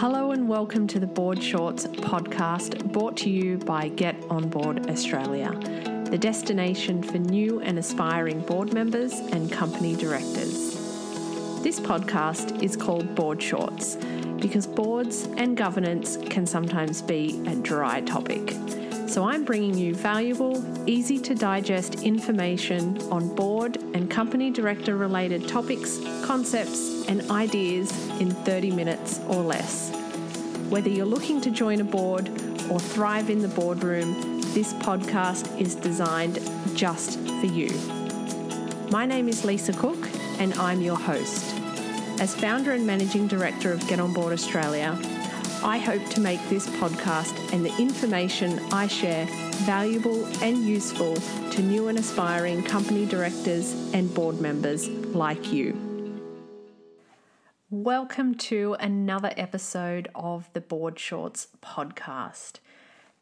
Hello and welcome to the Board Shorts podcast brought to you by Get On Board Australia, the destination for new and aspiring board members and company directors. This podcast is called Board Shorts because boards and governance can sometimes be a dry topic. So I'm bringing you valuable, easy to digest information on board and company director related topics, concepts, and ideas in 30 minutes or less. Whether you're looking to join a board or thrive in the boardroom, this podcast is designed just for you. My name is Lisa Cook, and I'm your host. As founder and managing director of Get On Board Australia, I hope to make this podcast and the information I share valuable and useful to new and aspiring company directors and board members like you. Welcome to another episode of the Board Shorts podcast.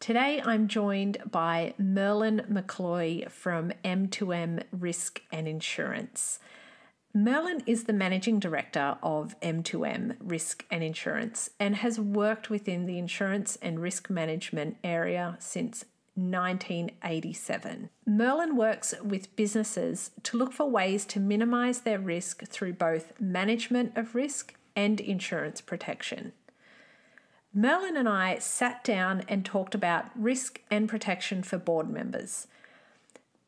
Today I'm joined by Merlin McCloy from M2M Risk and Insurance. Merlin is the managing director of M2M Risk and Insurance and has worked within the insurance and risk management area since 1987. Merlin works with businesses to look for ways to minimize their risk through both management of risk and insurance protection. Merlin and I sat down and talked about risk and protection for board members.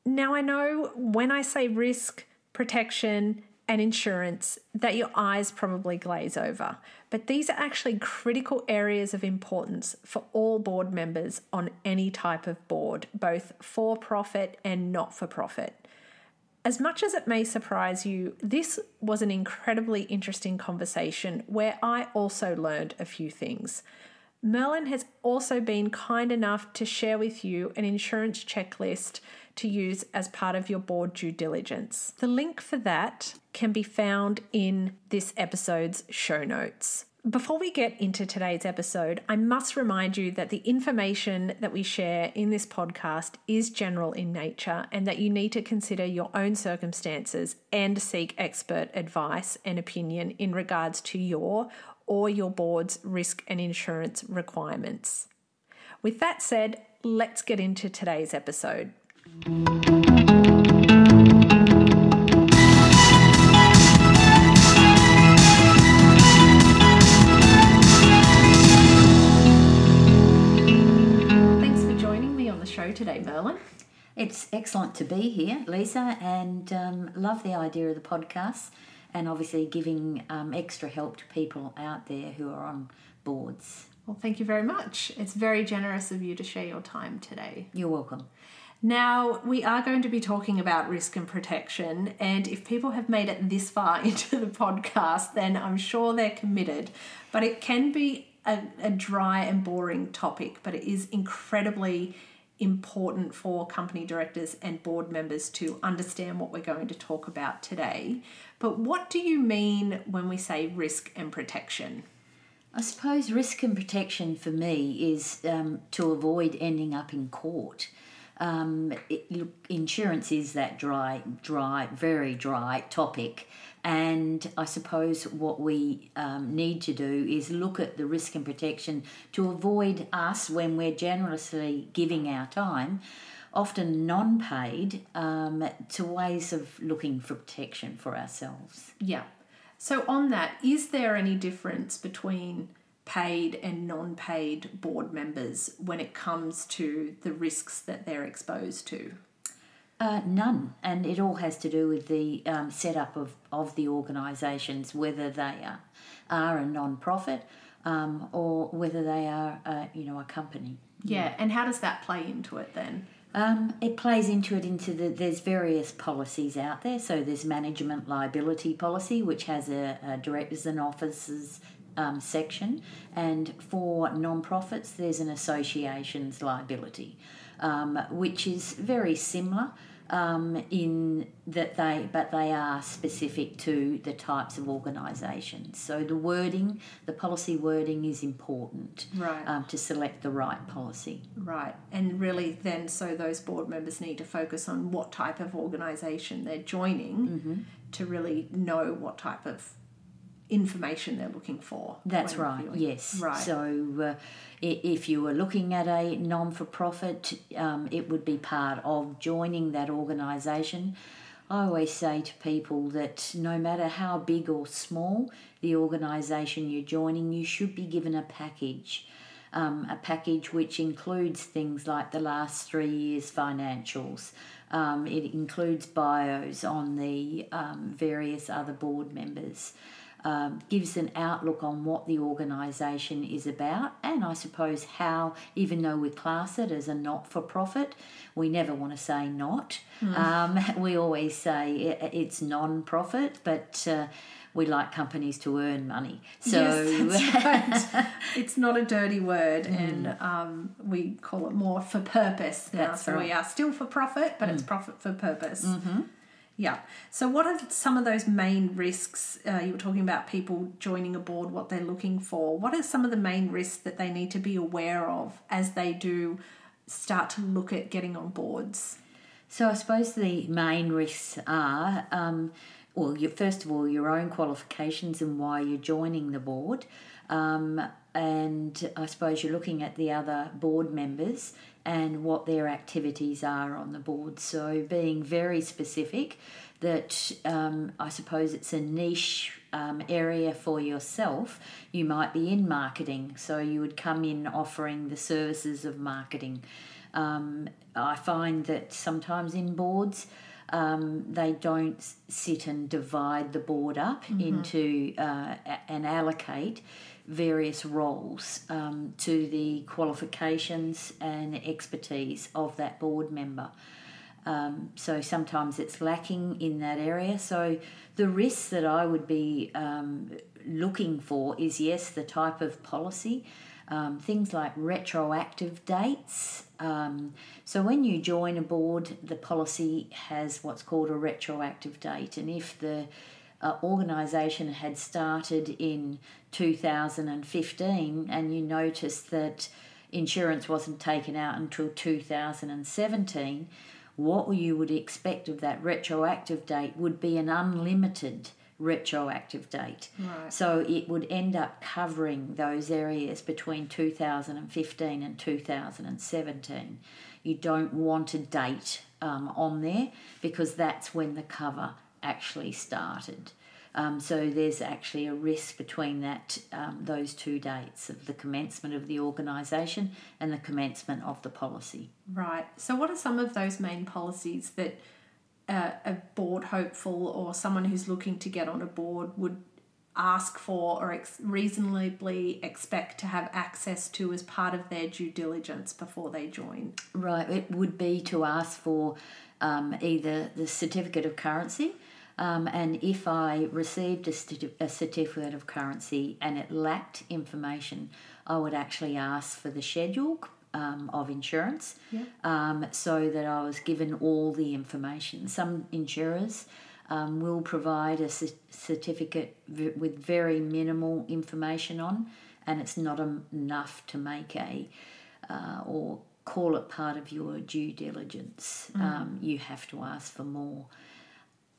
Now, I know when I say risk, protection, and insurance that your eyes probably glaze over. But these are actually critical areas of importance for all board members on any type of board, both for profit and not for profit. As much as it may surprise you, this was an incredibly interesting conversation where I also learned a few things. Merlin has also been kind enough to share with you an insurance checklist to use as part of your board due diligence. The link for that can be found in this episode's show notes. Before we get into today's episode, I must remind you that the information that we share in this podcast is general in nature and that you need to consider your own circumstances and seek expert advice and opinion in regards to your or your board's risk and insurance requirements. With that said, let's get into today's episode. Thanks for joining me on the show today, Merlin. It's excellent to be here, Lisa, and um, love the idea of the podcast and obviously giving um, extra help to people out there who are on boards. Well, thank you very much. It's very generous of you to share your time today. You're welcome. Now, we are going to be talking about risk and protection, and if people have made it this far into the podcast, then I'm sure they're committed. But it can be a, a dry and boring topic, but it is incredibly important for company directors and board members to understand what we're going to talk about today. But what do you mean when we say risk and protection? I suppose risk and protection for me is um, to avoid ending up in court. Um, it, look, insurance is that dry, dry, very dry topic, and I suppose what we um, need to do is look at the risk and protection to avoid us when we're generously giving our time, often non-paid, um, to ways of looking for protection for ourselves. Yeah. So on that, is there any difference between paid and non paid board members when it comes to the risks that they're exposed to? Uh, none, and it all has to do with the um, setup of, of the organisations, whether they are, are a non-profit um, or whether they are, uh, you know, a company. Yeah, and how does that play into it then? Um, it plays into it into the there's various policies out there. So there's management liability policy, which has a, a directors and officers um, section, and for non-profits, there's an associations liability, um, which is very similar um, in that they, but they are specific to the types of organisations. So the wording, the policy wording, is important, right? Um, to select the right policy, right? And really, then, so those board members need to focus on what type of organisation they're joining mm-hmm. to really know what type of information they're looking for. That's right. Yes. Right. So, uh, if you were looking at a non-for-profit, um, it would be part of joining that organisation. I always say to people that no matter how big or small the organisation you're joining, you should be given a package. Um, a package which includes things like the last three years' financials. Um, it includes bios on the um, various other board members um, gives an outlook on what the organisation is about, and I suppose how, even though we class it as a not for profit, we never want to say not. Um, we always say it's non profit, but uh, we like companies to earn money. So, yes, right. it's not a dirty word, Mm. and um, we call it more for purpose now. That's so we right. Mm. are still for profit, but it's profit for purpose. Mm-hmm. Yeah. So, what are some of those main risks? Uh, you were talking about people joining a board, what they're looking for. What are some of the main risks that they need to be aware of as they do start to look at getting on boards? So I suppose the main risks are, um, well, you, first of all, your own qualifications and why you're joining the board. Um, and I suppose you're looking at the other board members and what their activities are on the board. So being very specific that um, I suppose it's a niche um, area for yourself. You might be in marketing, so you would come in offering the services of marketing. Um, I find that sometimes in boards, um, they don't sit and divide the board up into uh, and allocate various roles um, to the qualifications and expertise of that board member. Um, so sometimes it's lacking in that area. So the risks that I would be um, looking for is yes, the type of policy, um, things like retroactive dates. Um, so when you join a board, the policy has what's called a retroactive date, and if the uh, organisation had started in 2015 and you noticed that insurance wasn't taken out until 2017, what you would expect of that retroactive date would be an unlimited retroactive date. Right. So it would end up covering those areas between 2015 and 2017. You don't want a date um, on there because that's when the cover actually started. Um, so there's actually a risk between that um, those two dates of the commencement of the organisation and the commencement of the policy. Right. So, what are some of those main policies that uh, a board hopeful or someone who's looking to get on a board would ask for or ex- reasonably expect to have access to as part of their due diligence before they join? Right, it would be to ask for um, either the certificate of currency, um, and if I received a, certi- a certificate of currency and it lacked information, I would actually ask for the schedule um, of insurance Yeah. um, so that I was given all the information. Some insurers um, will provide a certificate v- with very minimal information on, and it's not enough to make a uh, or call it part of your due diligence. Um, you have to ask for more.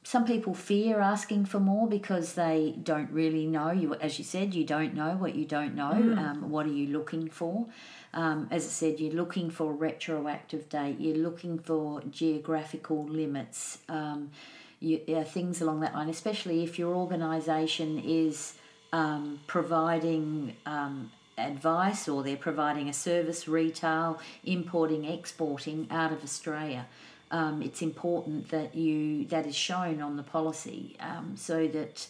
Some people fear asking for more because they don't really know. You, as you said, you don't know what you don't know. Um, what are you looking for? Um, as I said, you're looking for a retroactive date. You're looking for geographical limits. Um, you, yeah, things along that line, especially if your organisation is um, providing um, advice or they're providing a service, retail, importing, exporting out of Australia. Um, it's important that you that is shown on the policy um, so that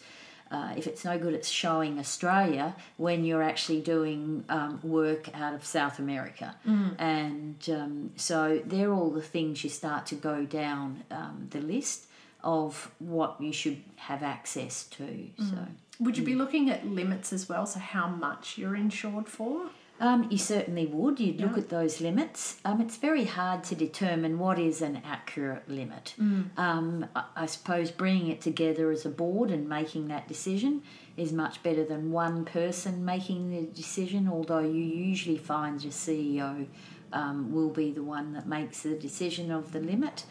uh, if it's no good, it's showing Australia when you're actually doing um, work out of South America. And um, so they're all the things you start to go down um, the list of what you should have access to. So. Would you be looking at limits as well? So, how much you're insured for? Um, you certainly would. You'd look at those limits. Um, it's very hard to determine what is an accurate limit. Um, I, I suppose bringing it together as a board and making that decision is much better than one person making the decision, although you usually find your CEO um, will be the one that makes the decision of the limit.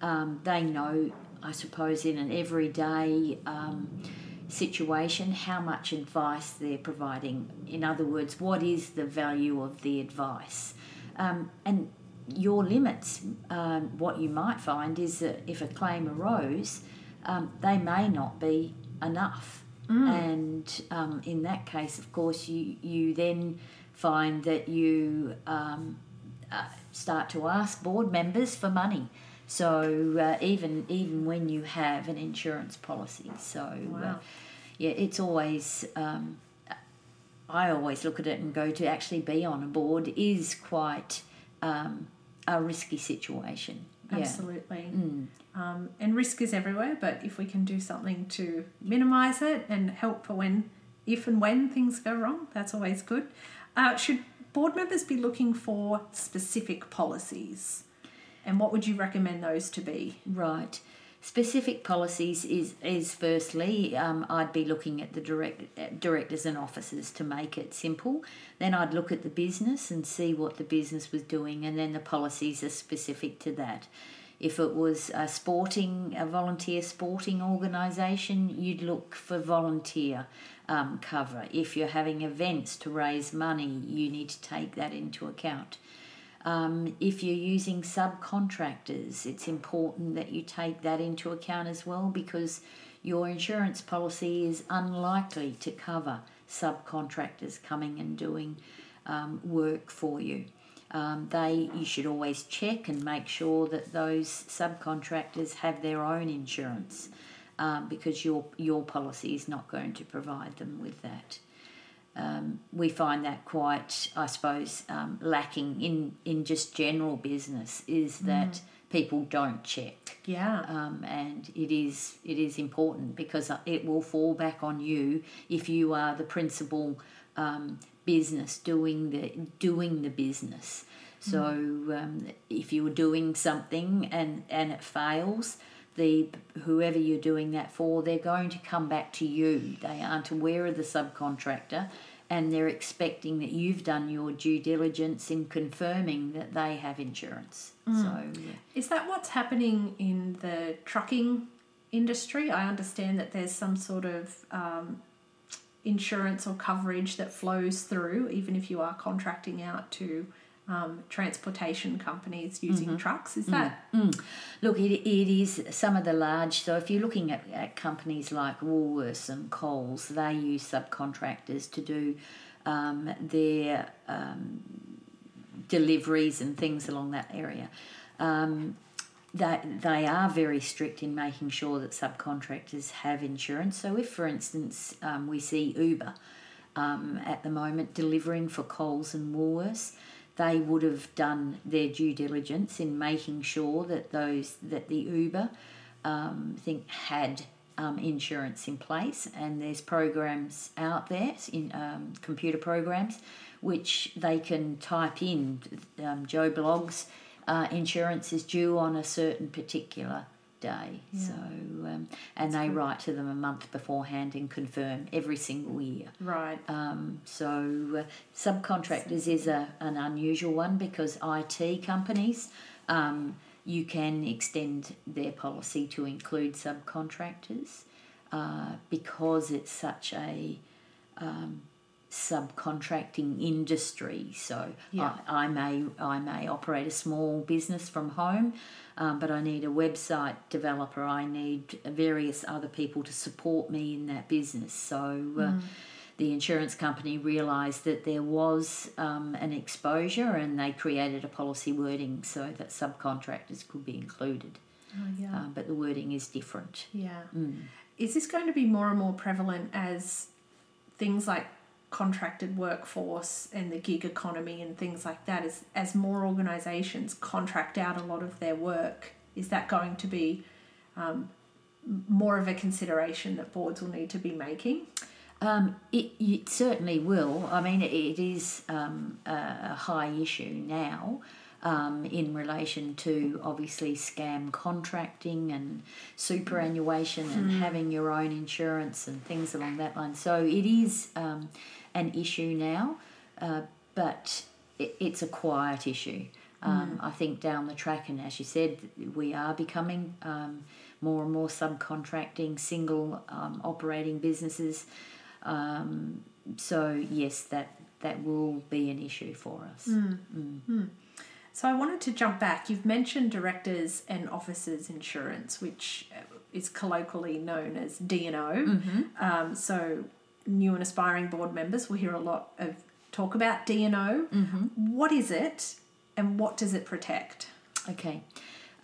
Um, they know, I suppose, in an everyday um, situation, how much advice they're providing. In other words, what is the value of the advice? Um, and your limits, um, what you might find is that if a claim arose, um, they may not be enough. Mm. And um, in that case, of course, you, you then find that you um, uh, start to ask board members for money. So uh, even even when you have an insurance policy, so uh, yeah, it's always. Um, I always look at it and go to actually be on a board is quite um, a risky situation. Yeah. Absolutely. Mm. Um, and risk is everywhere, but if we can do something to minimize it and help for when, if and when things go wrong, that's always good. Uh, should board members be looking for specific policies? And what would you recommend those to be? Right. Specific policies is is firstly, um, I'd be looking at the direct, uh, directors and officers to make it simple. Then I'd look at the business and see what the business was doing, and then the policies are specific to that. If it was a sporting, a volunteer sporting organisation, you'd look for volunteer um, cover. If you're having events to raise money, you need to take that into account. Um, if you're using subcontractors, it's important that you take that into account as well because your insurance policy is unlikely to cover subcontractors coming and doing um, work for you. Um, they you should always check and make sure that those subcontractors have their own insurance um, because your your policy is not going to provide them with that um, we find that quite, I suppose, um, lacking in, in just general business is that people don't check, Yeah. um, and it is it is important because it will fall back on you if you are the principal um, business doing the doing the business. So um, if you're doing something and and it fails, the whoever you're doing that for, they're going to come back to you. They aren't aware of the subcontractor, and they're expecting that you've done your due diligence in confirming that they have insurance. So yeah. Is that what's happening in the trucking industry? I understand that there's some sort of um, insurance or coverage that flows through, even if you are contracting out to um, transportation companies using trucks. Is that Mm. Look, it, it is some of the large. So if you're looking at, at companies like Woolworths and Coles, they use subcontractors to do um, their um, deliveries and things along that area. Um, that they are very strict in making sure that subcontractors have insurance. So if, for instance, um, we see Uber um, at the moment delivering for Coles and Woolworths, they would have done their due diligence in making sure that those that the Uber um, think had um, insurance in place, and there's programs out there in um, computer programs which they can type in. Um, Joe Bloggs uh, insurance is due on a certain particular day, so um, and they write to them a month beforehand and confirm every single year. right? Um, so uh, subcontractors is a, an unusual one because IT companies um, you can extend their policy to include subcontractors uh, because it's such a um, subcontracting industry. So Yeah. I, I may I may operate a small business from home, um, but I need a website developer. I need various other people to support me in that business. So. Uh, the insurance company realised that there was um, an exposure and they created a policy wording so that subcontractors could be included. Oh, yeah. Um, but the wording is different. Yeah. Mm. Is this going to be more and more prevalent as things like contracted workforce and the gig economy and things like that as as more organizations contract out a lot of their work is that going to be um, more of a consideration that boards will need to be making Um, it, it certainly will. I mean, it, is um, a high issue now um, in relation to obviously scam contracting and superannuation and having your own insurance and things along that line. So it is um, an issue now, uh, but it, it's a quiet issue. Um, I think down the track, and as you said, we are becoming um, more and more subcontracting, single um, operating businesses. Um, so yes, that that will be an issue for us. Mm. So I wanted to jump back. You've mentioned directors and officers insurance, which is colloquially known as D and O. Um, so new and aspiring board members will hear a lot of talk about D and O. What is it, and what does it protect? Okay.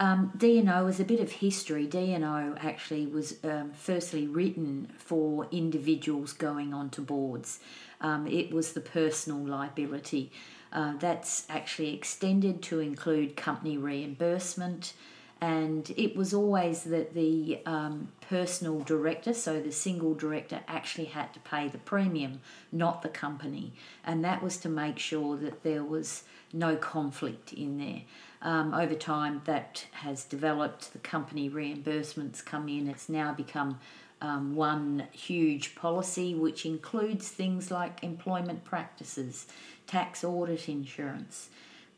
Um, D&O is a bit of history. D&O actually was um, firstly written for individuals going onto boards. Um, it was the personal liability. Uh, that's actually extended to include company reimbursement, and it was always that the um, personal director, so the single director, actually had to pay the premium, not the company, and that was to make sure that there was no conflict in there. Um, over time, that has developed. The company reimbursements come in. It's now become um, one huge policy, which includes things like employment practices, tax audit insurance.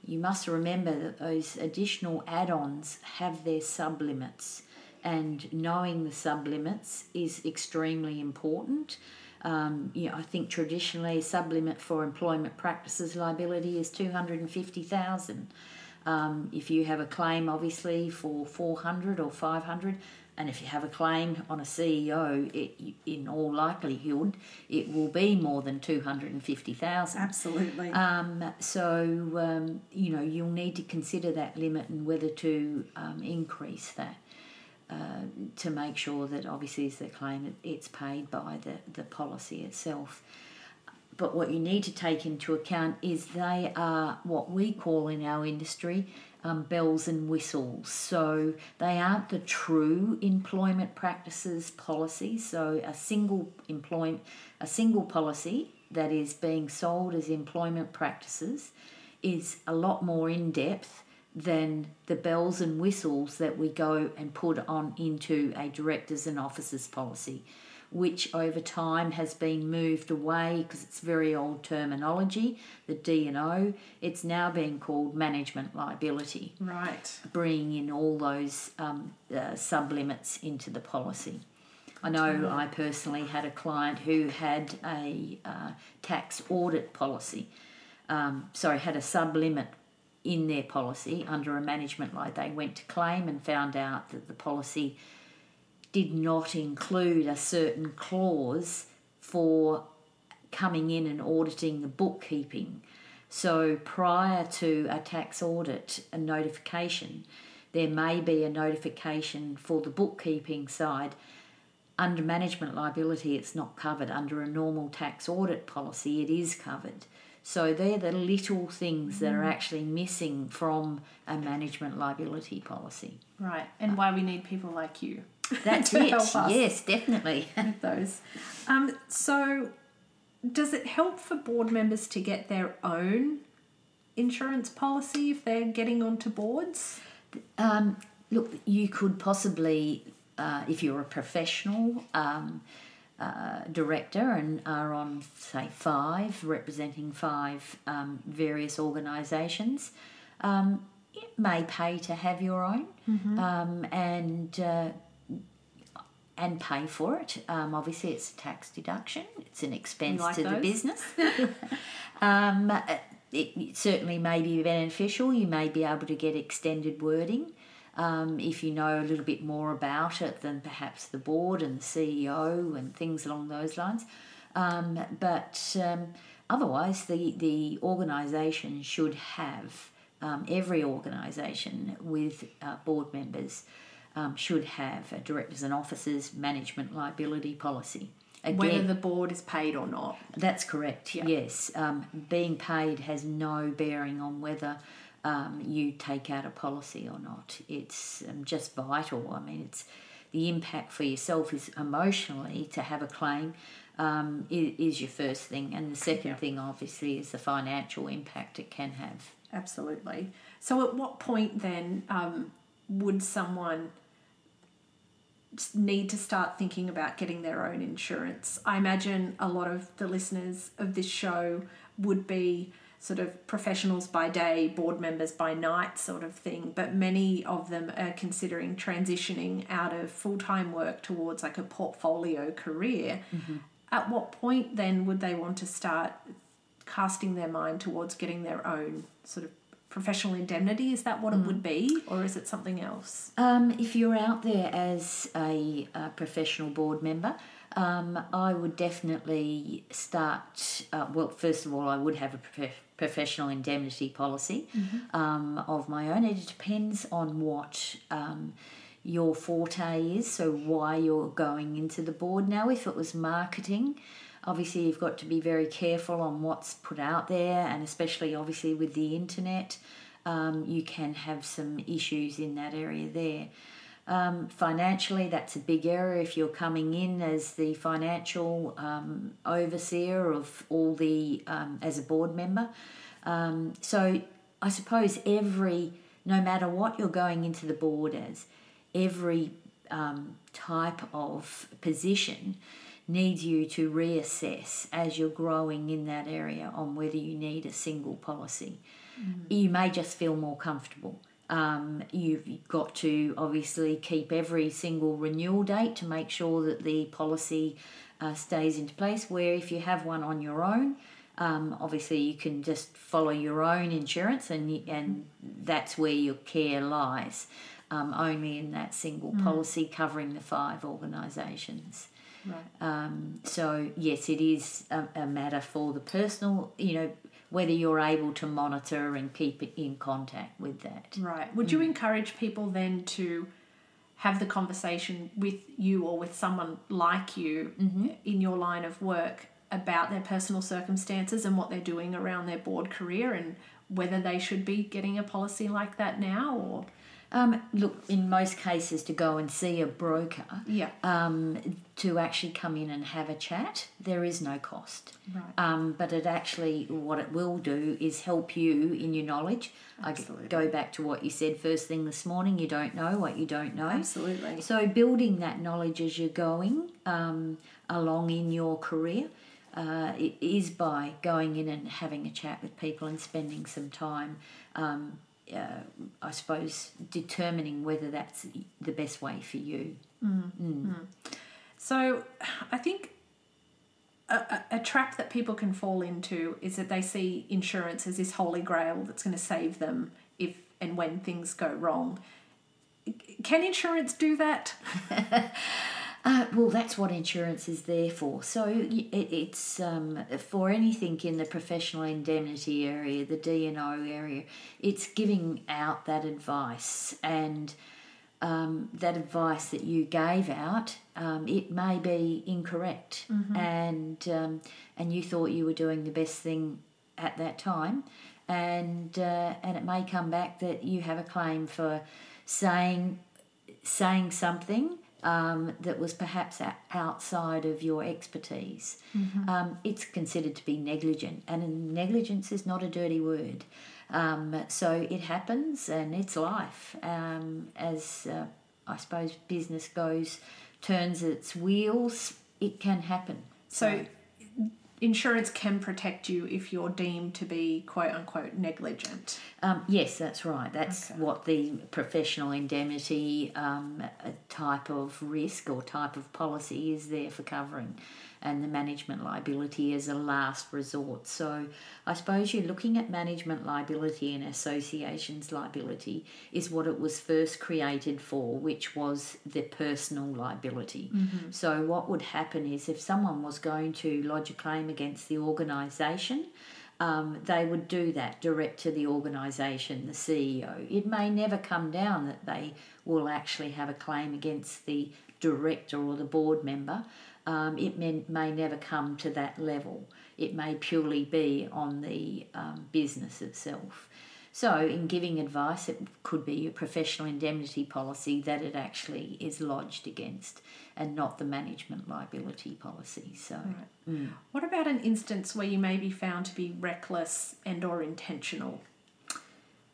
You must remember that those additional add ons have their sublimits, and knowing the sublimits is extremely important. Um, you know, I think traditionally a sublimit for employment practices liability is 250,000. Um, if you have a claim, obviously, for 400 or 500, and if you have a claim on a CEO, it, in all likelihood, it will be more than 250,000. Absolutely. Um, so, um, you know, you'll need to consider that limit and whether to um, increase that uh, to make sure that obviously as the claim it's paid by the, the policy itself. But what you need to take into account is they are what we call in our industry um, bells and whistles. So they aren't the true employment practices policy. So a single employment, a single policy that is being sold as employment practices is a lot more in depth than the bells and whistles that we go and put on into a directors and officers policy which over time has been moved away because it's very old terminology, the D and O. It's now being called management liability, right. bringing in all those um, uh, sublimits into the policy. I know I personally had a client who had a uh, tax audit policy, um, sorry, had a sublimit in their policy under a management lie. They went to claim and found out that the policy did not include a certain clause for coming in and auditing the bookkeeping. So prior to a tax audit, a notification, there may be a notification for the bookkeeping side. Under management liability, it's not covered. Under a normal tax audit policy, it is covered. So they're the little things that are mm. actually missing from a management liability policy. Right. And why we need people like you. That's it. Yes, definitely. with those. Um, so, does it help for board members to get their own insurance policy if they're getting onto boards? Um, look, you could possibly, uh, if you're a professional um, uh, director and are on, say, five, representing five um, various organisations, um, it may pay to have your own um, and uh, and pay for it. Um, obviously, it's a tax deduction. It's an expense like to the business. um, it, it certainly may be beneficial. You may be able to get extended wording um, if you know a little bit more about it than perhaps the board and the CEO and things along those lines. Um, but um, otherwise, the, the organisation should have, um, every organisation with uh, board members um, should have a directors and officers management liability policy. Whether the board is paid or not. That's correct. Yeah. Yes, um, being paid has no bearing on whether um, you take out a policy or not. It's um, just vital. I mean, it's the impact for yourself is emotionally to have a claim um, is, is your first thing, and the second Yeah. thing obviously is the financial impact it can have. Absolutely. So, at what point then um, would someone need to start thinking about getting their own insurance? I imagine a lot of the listeners of this show would be sort of professionals by day, board members by night sort of thing, but many of them are considering transitioning out of full time work towards like a portfolio career. Mm-hmm. At what point then would they want to start casting their mind towards getting their own sort of professional indemnity? Is that what mm. it would be, or is it something else? Um, if you're out there as a, a professional board member, um, I would definitely start. Uh, well, first of all, I would have a prof- professional indemnity policy mm-hmm. um, of my own. It depends on what um, your forte is, so why you're going into the board. Now, if it was marketing, obviously you've got to be very careful on what's put out there, and especially obviously with the internet, um, you can have some issues in that area there. Um, financially, that's a big area if you're coming in as the financial um, overseer of all the, um, as a board member. Um, so I suppose every, no matter what you're going into the board as, every um, type of position needs you to reassess as you're growing in that area on whether you need a single policy. Mm. You may just feel more comfortable. Um, you've got to obviously keep every single renewal date to make sure that the policy uh, stays into place. Where if you have one on your own, um, obviously you can just follow your own insurance, and and that's where your care lies. Um, only in that single mm. policy covering the five organisations. Right. Um, so yes, it is a, a, matter for the personal, you know, whether you're able to monitor and keep in contact with that. Right. Would you mm. encourage people then to have the conversation with you or with someone like you mm-hmm. in your line of work about their personal circumstances and what they're doing around their board career and whether they should be getting a policy like that now or um, look, in most cases, to go and see a broker, yeah. Um, to actually come in and have a chat, there is no cost. Right. Um, but it actually, what it will do is help you in your knowledge. Absolutely. I go back to what you said first thing this morning. You don't know what you don't know. Absolutely. So building that knowledge as you're going um, along in your career. Uh, it is by going in and having a chat with people and spending some time um, uh, I suppose, determining whether that's the best way for you. Mm. Mm. So I think a, a, trap that people can fall into is that they see insurance as this holy grail that's going to save them if and when things go wrong. Can insurance do that? Uh, well, that's what insurance is there for. So it, it's um, for anything in the professional indemnity area, the D&O area, it's giving out that advice. And um, that advice that you gave out, um, it may be incorrect. Mm-hmm. And, um, and you thought you were doing the best thing at that time. And, uh, and it may come back that you have a claim for saying, saying something um, that was perhaps outside of your expertise. Mm-hmm. Um, it's considered to be negligent, and negligence is not a dirty word. Um, so it happens, and it's life. Um, as uh, I suppose business goes, turns its wheels, it can happen. So, insurance can protect you if you're deemed to be quote unquote negligent. Um, yes, that's right. That's okay. what the professional indemnity um, type of risk or type of policy is there for covering and the management liability as a last resort. So I suppose you're looking at management liability and associations liability is what it was first created for, which was the personal liability. Mm-hmm. So what would happen is if someone was going to lodge a claim against the organisation, um, they would do that direct to the organisation, the CEO. It may never come down that they will actually have a claim against the director or the board member, um, it may, may never come to that level. It may purely be on the um, business itself. So, in giving advice, it could be a professional indemnity policy that it actually is lodged against and not the management liability policy. So, right. mm. what about an instance where you may be found to be reckless and or intentional?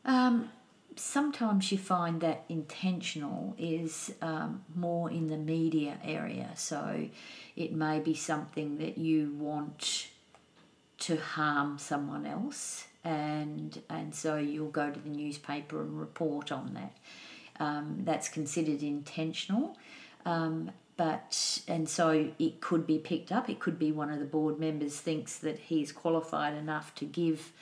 Um, sometimes you find that intentional is um, more in the media area. So it may be something that you want to harm someone else, and and so you'll go to the newspaper and report on that. Um, that's considered intentional. Um, but and so it could be picked up. It could be one of the board members thinks that he's qualified enough to give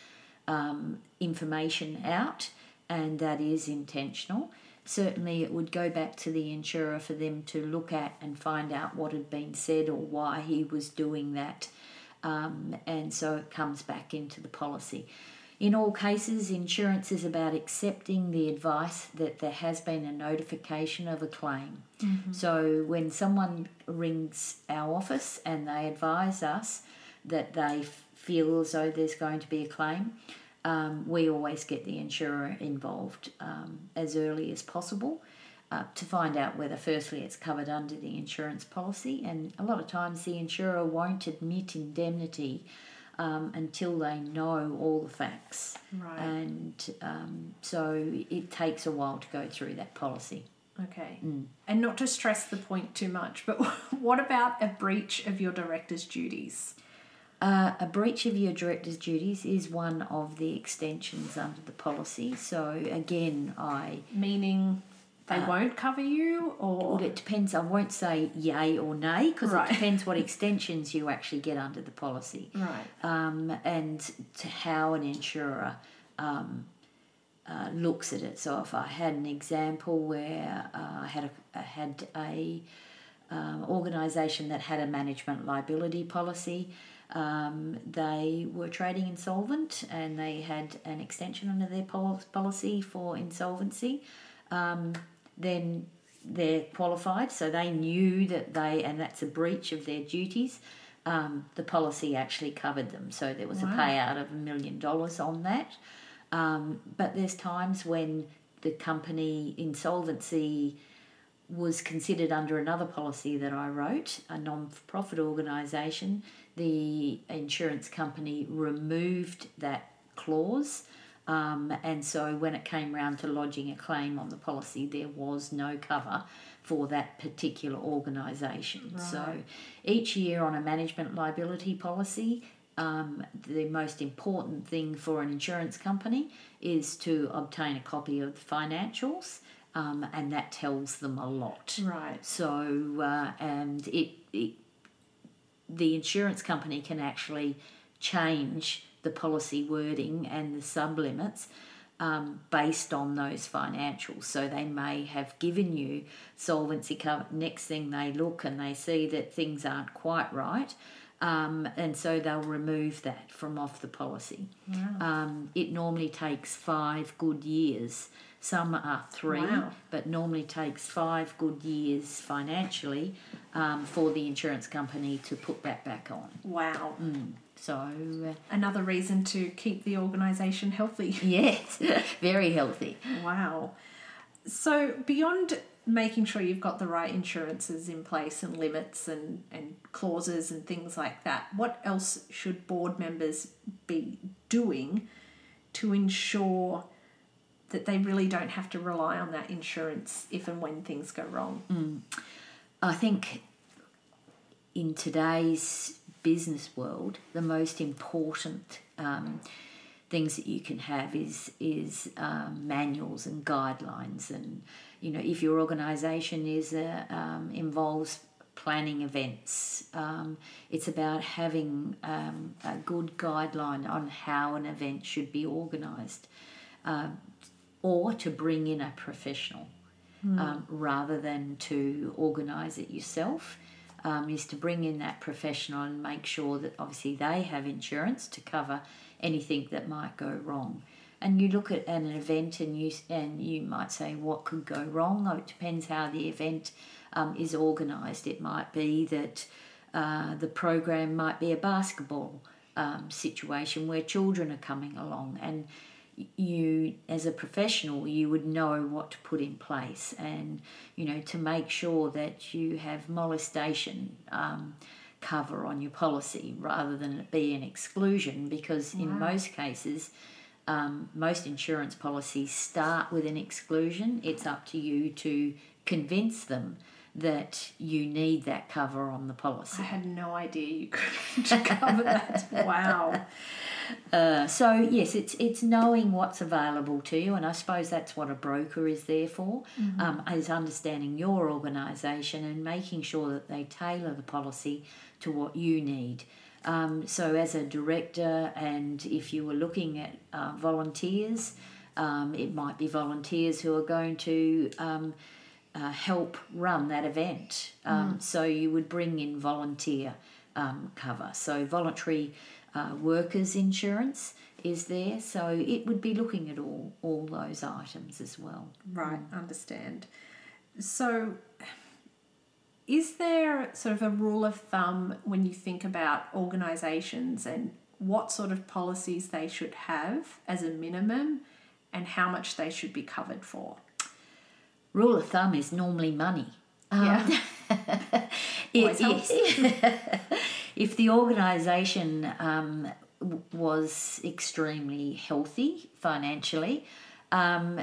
um, information out, and that is intentional. Certainly, it would go back to the insurer for them to look at and find out what had been said or why he was doing that, um, and so it comes back into the policy. In all cases, insurance is about accepting the advice that there has been a notification of a claim. Mm-hmm. So when someone rings our office and they advise us that they feel as though there's going to be a claim, um, we always get the insurer involved um, as early as possible. Uh, to find out whether, firstly, it's covered under the insurance policy, and a lot of times the insurer won't admit indemnity um, until they know all the facts. Right. And um, so it takes a while to go through that policy. Okay. Mm. And not to stress the point too much, but what about a breach of your director's duties? Uh, a breach of your director's duties is one of the extensions under the policy. So again, I meaning they uh, won't cover you, or well, it depends. I won't say yay or nay because right. it depends what extensions you actually get under the policy, right? Um, and to how an insurer um, uh, looks at it. So if I had an example where uh, I had a I had a um, organisation that had a management liability policy. Um, they were trading insolvent and they had an extension under their policy for insolvency. Um, then they're qualified, so they knew that they, and that's a breach of their duties. Um, the policy actually covered them, so there was wow. a payout of a million dollars on that. Um, but there's times when the company insolvency was considered under another policy that I wrote, a non profit organisation. The insurance company removed that clause um, and so when it came round to lodging a claim on the policy, there was no cover for that particular organisation. Right. So each year on a management liability policy, um, the most important thing for an insurance company is to obtain a copy of the financials. Um, and that tells them a lot. Right. So, uh, and it, it, the insurance company can actually change the policy wording and the sublimits um, based on those financials. So they may have given you solvency cover. Next thing they look and they see that things aren't quite right. Um, and so they'll remove that from off the policy. Wow. Um, it normally takes five good years. Some are three, wow. but normally takes five good years financially um, for the insurance company to put that back on. Wow. Mm. So uh, another reason to keep the organisation healthy. Yes, very healthy. Wow. So beyond making sure you've got the right insurances in place and limits and, and clauses and things like that, what else should board members be doing to ensure that they really don't have to rely on that insurance if and when things go wrong? Mm. I think in today's business world, the most important um, things that you can have is is um, manuals and guidelines, and you know if your organisation is a, um, involves planning events, um, it's about having um, a good guideline on how an event should be organised, uh, or to bring in a professional. Mm. rather than to organise it yourself um, is to bring in that professional and make sure that obviously they have insurance to cover anything that might go wrong. And you look at an event and you and you might say what could go wrong. Oh, it depends how the event um, is organised. It might be that uh, the program might be a basketball um, situation where children are coming along and you as a professional you would know what to put in place and you know to make sure that you have molestation um, cover on your policy rather than it be an exclusion because wow. in most cases um, most insurance policies start with an exclusion it's up to you to convince them that you need that cover on the policy. I had no idea you could cover that. Wow. Uh, so yes, it's it's knowing what's available to you, and I suppose that's what a broker is there for, um, is understanding your organisation and making sure that they tailor the policy to what you need. Um, so as a director, and if you were looking at uh, volunteers, um, it might be volunteers who are going to um, uh, help run that event. Um, So you would bring in volunteer um, cover. So voluntary uh, workers insurance is there. So it would be looking at all all those items as well. Right, understand. So, is there sort of a rule of thumb when you think about organisations and what sort of policies they should have as a minimum and how much they should be covered for? Rule of thumb is normally money. Um, Yeah. Always helps. if the organisation um, was extremely healthy financially, um,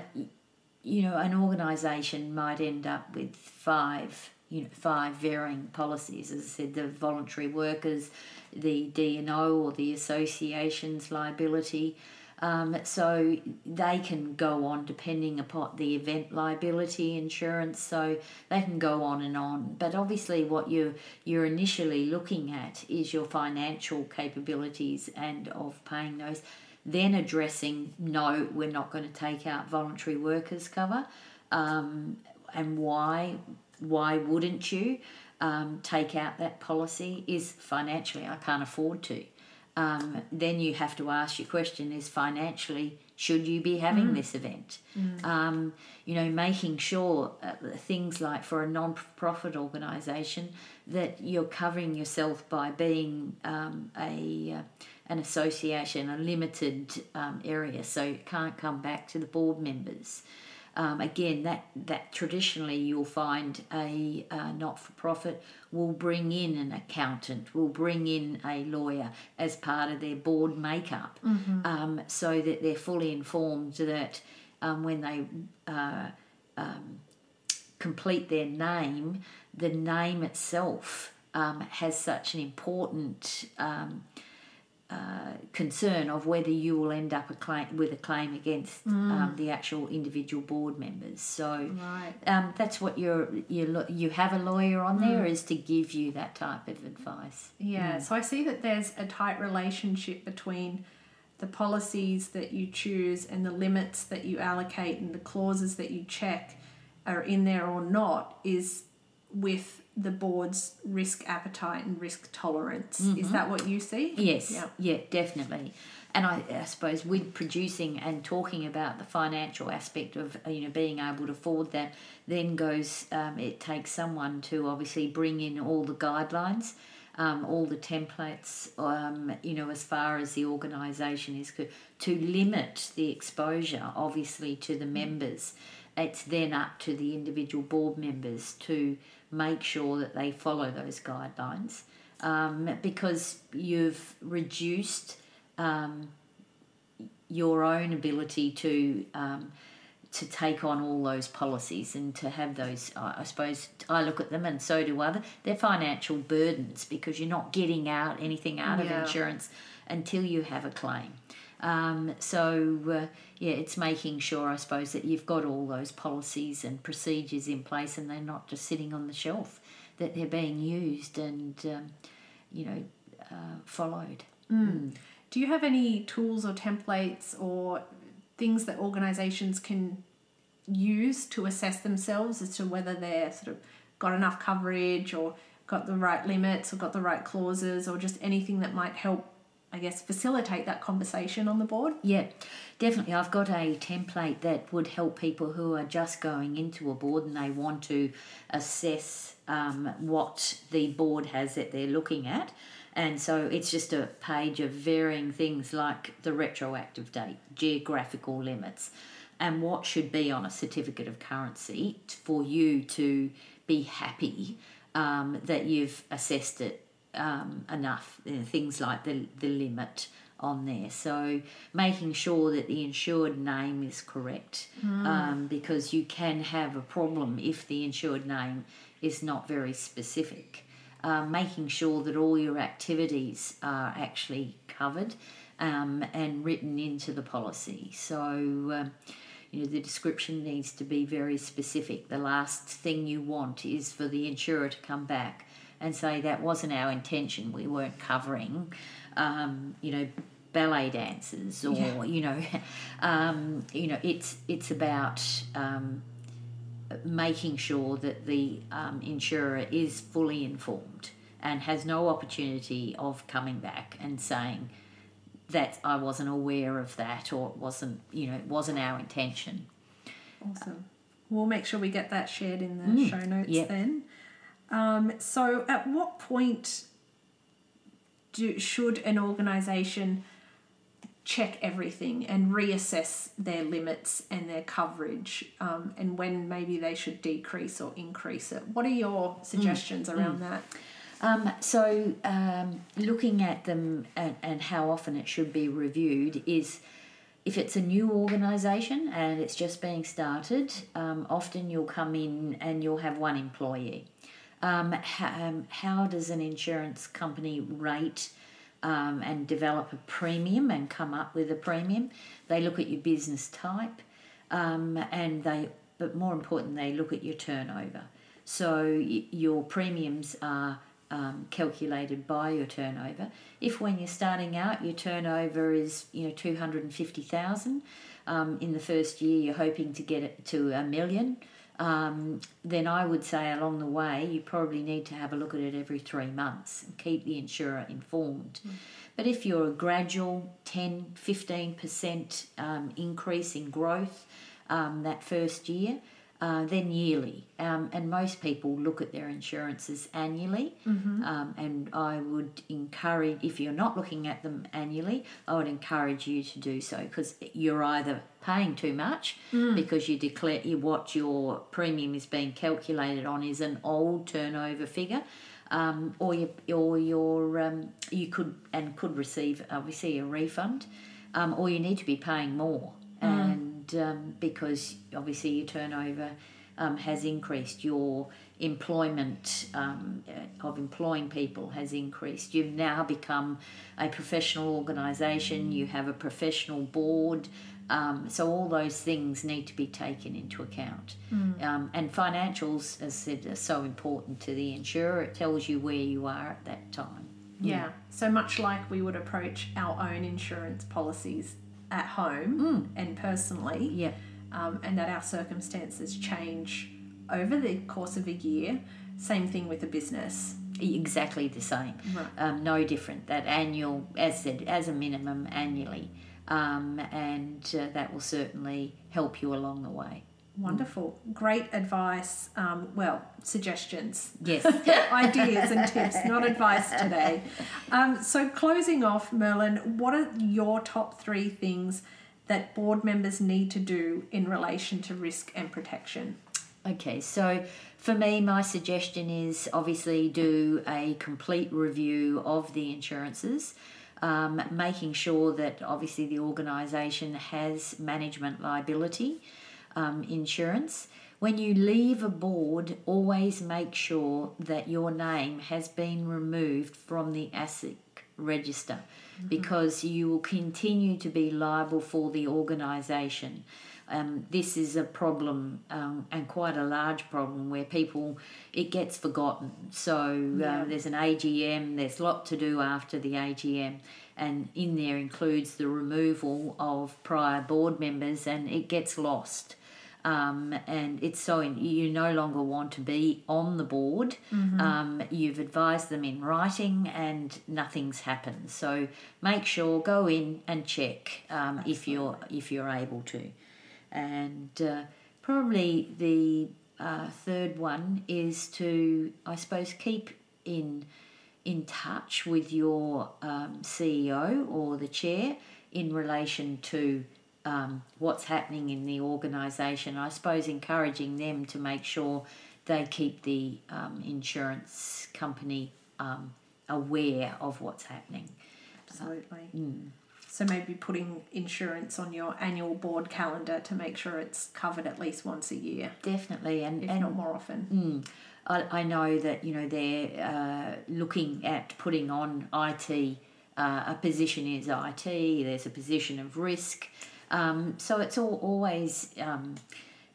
you know, an organisation might end up with five, you know, five varying policies. As I said, the voluntary workers, the D&O or the association's liability. Um, so they can go on depending upon the event liability insurance. So they can go on and on. But obviously, what you you're initially looking at is your financial capabilities and of paying those. Then addressing no, we're not going to take out voluntary workers cover, um, and why why wouldn't you um, take out that policy? Is financially I can't afford to um, then you have to ask your question is financially should you be having this event? Um, you know making sure uh, things like for a non-profit organization that you're covering yourself by being um, a uh, an association a limited um, area. So you can't come back to the board members um, again, that, that traditionally you'll find a uh, not for profit will bring in an accountant, will bring in a lawyer as part of their board makeup, um, so that they're fully informed that um, when they uh, um, complete their name, the name itself um, has such an important um, uh, concern of whether you will end up a claim with a claim against um, the actual individual board members. So Right. um, that's what you're you you have a lawyer on there is to give you that type of advice. Yeah, so I see that there's a tight relationship between the policies that you choose and the limits that you allocate and the clauses that you check are in there or not is with the board's risk appetite and risk tolerance. Is that what you see? Yes, Yeah. yeah, definitely. And I, I suppose with producing and talking about the financial aspect of uh, you know being able to afford that, then goes um, it takes someone to obviously bring in all the guidelines, um, all the templates, um, you know, as far as the organisation is co- to limit the exposure, obviously to the members. It's then up to the individual board members to make sure that they follow those guidelines um, because you've reduced um, your own ability to um, to take on all those policies and to have those. I suppose I look at them, and so do other. They're financial burdens because you're not getting out anything out Yeah. of insurance until you have a claim. Um, so uh, yeah, it's making sure, I suppose, that you've got all those policies and procedures in place, and they're not just sitting on the shelf; that they're being used and um, you know uh, followed. Do you have any tools or templates or things that organizations can use to assess themselves as to whether they're sort of got enough coverage or got the right limits or got the right clauses or just anything that might help, I guess, facilitate that conversation on the board? Yeah, definitely. I've got a template that would help people who are just going into a board and they want to assess um, what the board has that they're looking at. And so it's just a page of varying things like the retroactive date, geographical limits, and what should be on a certificate of currency for you to be happy um, that you've assessed it um, enough. You know, things like the, the limit on there. So making sure that the insured name is correct um, because you can have a problem if the insured name is not very specific. Um, making sure that all your activities are actually covered um, and written into the policy. So, um, you know, the description needs to be very specific. The last thing you want is for the insurer to come back and say that wasn't our intention. We weren't covering, um, you know, ballet dancers or yeah. you know, um, you know, it's it's about um, making sure that the um, insurer is fully informed and has no opportunity of coming back and saying that I wasn't aware of that or it wasn't you know it wasn't our intention. Awesome. We'll make sure we get that shared in the mm, show notes yep. then. Um, so, at what point do, should an organisation check everything and reassess their limits and their coverage, um, and when maybe they should decrease or increase it? What are your suggestions mm, around mm. that? Um, so, um, looking at them and, and how often it should be reviewed is if it's a new organisation and it's just being started, um, often you'll come in and you'll have one employee. Um, how, um, how does an insurance company rate um, and develop a premium and come up with a premium? They look at your business type, um, and they, but more important, they look at your turnover. So y- your premiums are um, calculated by your turnover. If when you're starting out your turnover is you know two hundred and fifty thousand, um, in the first year you're hoping to get it to a million, um, then I would say along the way you probably need to have a look at it every three months and keep the insurer informed. Mm. But if you're a gradual 10 15% um, increase in growth um, that first year, uh, then yearly. Um, and most people look at their insurances annually. Mm-hmm. Um, and I would encourage, if you're not looking at them annually, I would encourage you to do so because you're either paying too much mm. because you declare you, what your premium is being calculated on is an old turnover figure. Um, or you, or your um, you could and could receive obviously a refund, um, or you need to be paying more, mm. and um, because obviously your turnover um, has increased, your employment um, uh, of employing people has increased. You've now become a professional organisation, you have a professional board. Um, so all those things need to be taken into account. Mm. Um, and financials, as I said, are so important to the insurer. It tells you where you are at that time. Yeah. yeah. So much like we would approach our own insurance policies at home mm. and personally, yeah. um, and that our circumstances change over the course of a year. Same thing with a business. Exactly the same. Right. Um, no different. That annual, as said, as a minimum annually, um, and uh, that will certainly help you along the way. Wonderful. Great advice. Um, well, suggestions. Yes. Ideas and tips, not advice today. Um, so, closing off, Merlin, what are your top three things that board members need to do in relation to risk and protection? Okay, so for me, my suggestion is obviously do a complete review of the insurances. Um, making sure that obviously the organisation has management liability um, insurance. When you leave a board, always make sure that your name has been removed from the ASIC register mm-hmm. because you will continue to be liable for the organisation. Um, this is a problem um, and quite a large problem where people it gets forgotten. So um, yeah. there's an AGM, there's a lot to do after the AGM, and in there includes the removal of prior board members, and it gets lost um, and it's so in, you no longer want to be on the board. Mm-hmm. Um, you've advised them in writing, and nothing's happened. So make sure go in and check um, if you're if you're able to, and uh, probably the uh, third one is to I suppose keep in in touch with your um, CEO or the chair in relation to um, what's happening in the organisation. I suppose encouraging them to make sure they keep the um, insurance company um, aware of what's happening. Absolutely. Mm. So maybe putting insurance on your annual board calendar to make sure it's covered at least once a year, Definitely, and if and not more often. Mm. I, I know that you know they're uh, looking at putting on IT. Uh, a position is IT. There's a position of risk, um, so it's all, always um,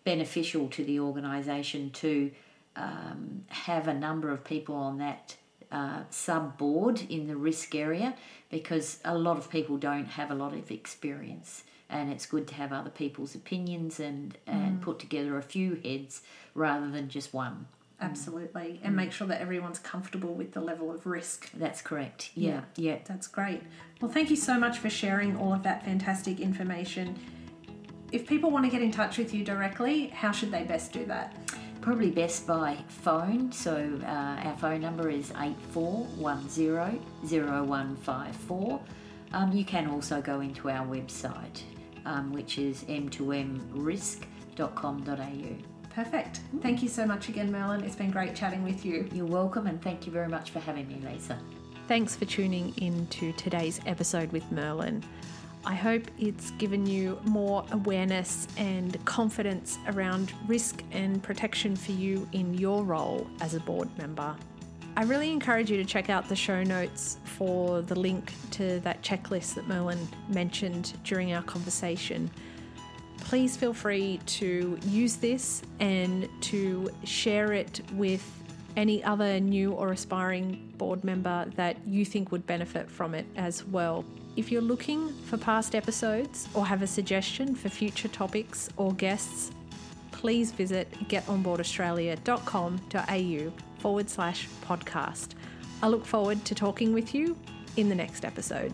beneficial to the organisation to um, have a number of people on that uh, sub board in the risk area because a lot of people don't have a lot of experience and it's good to have other people's opinions and, and put together a few heads rather than just one. Absolutely. And make sure that everyone's comfortable with the level of risk. That's correct. Yeah, yeah. That's great. Well, thank you so much for sharing all of that fantastic information. If people want to get in touch with you directly, how should they best do that? Probably best by phone. So uh, our phone number is 84100154. Um, you can also go into our website, um, which is m2mrisk.com.au. Perfect. Thank you so much again, Merlin. It's been great chatting with you. You're welcome and thank you very much for having me, Lisa. Thanks for tuning in to today's episode with Merlin. I hope it's given you more awareness and confidence around risk and protection for you in your role as a board member. I really encourage you to check out the show notes for the link to that checklist that Merlin mentioned during our conversation. Please feel free to use this and to share it with any other new or aspiring board member that you think would benefit from it as well. If you're looking for past episodes or have a suggestion for future topics or guests, please visit getonboardaustralia.com.au forward slash podcast. I look forward to talking with you in the next episode.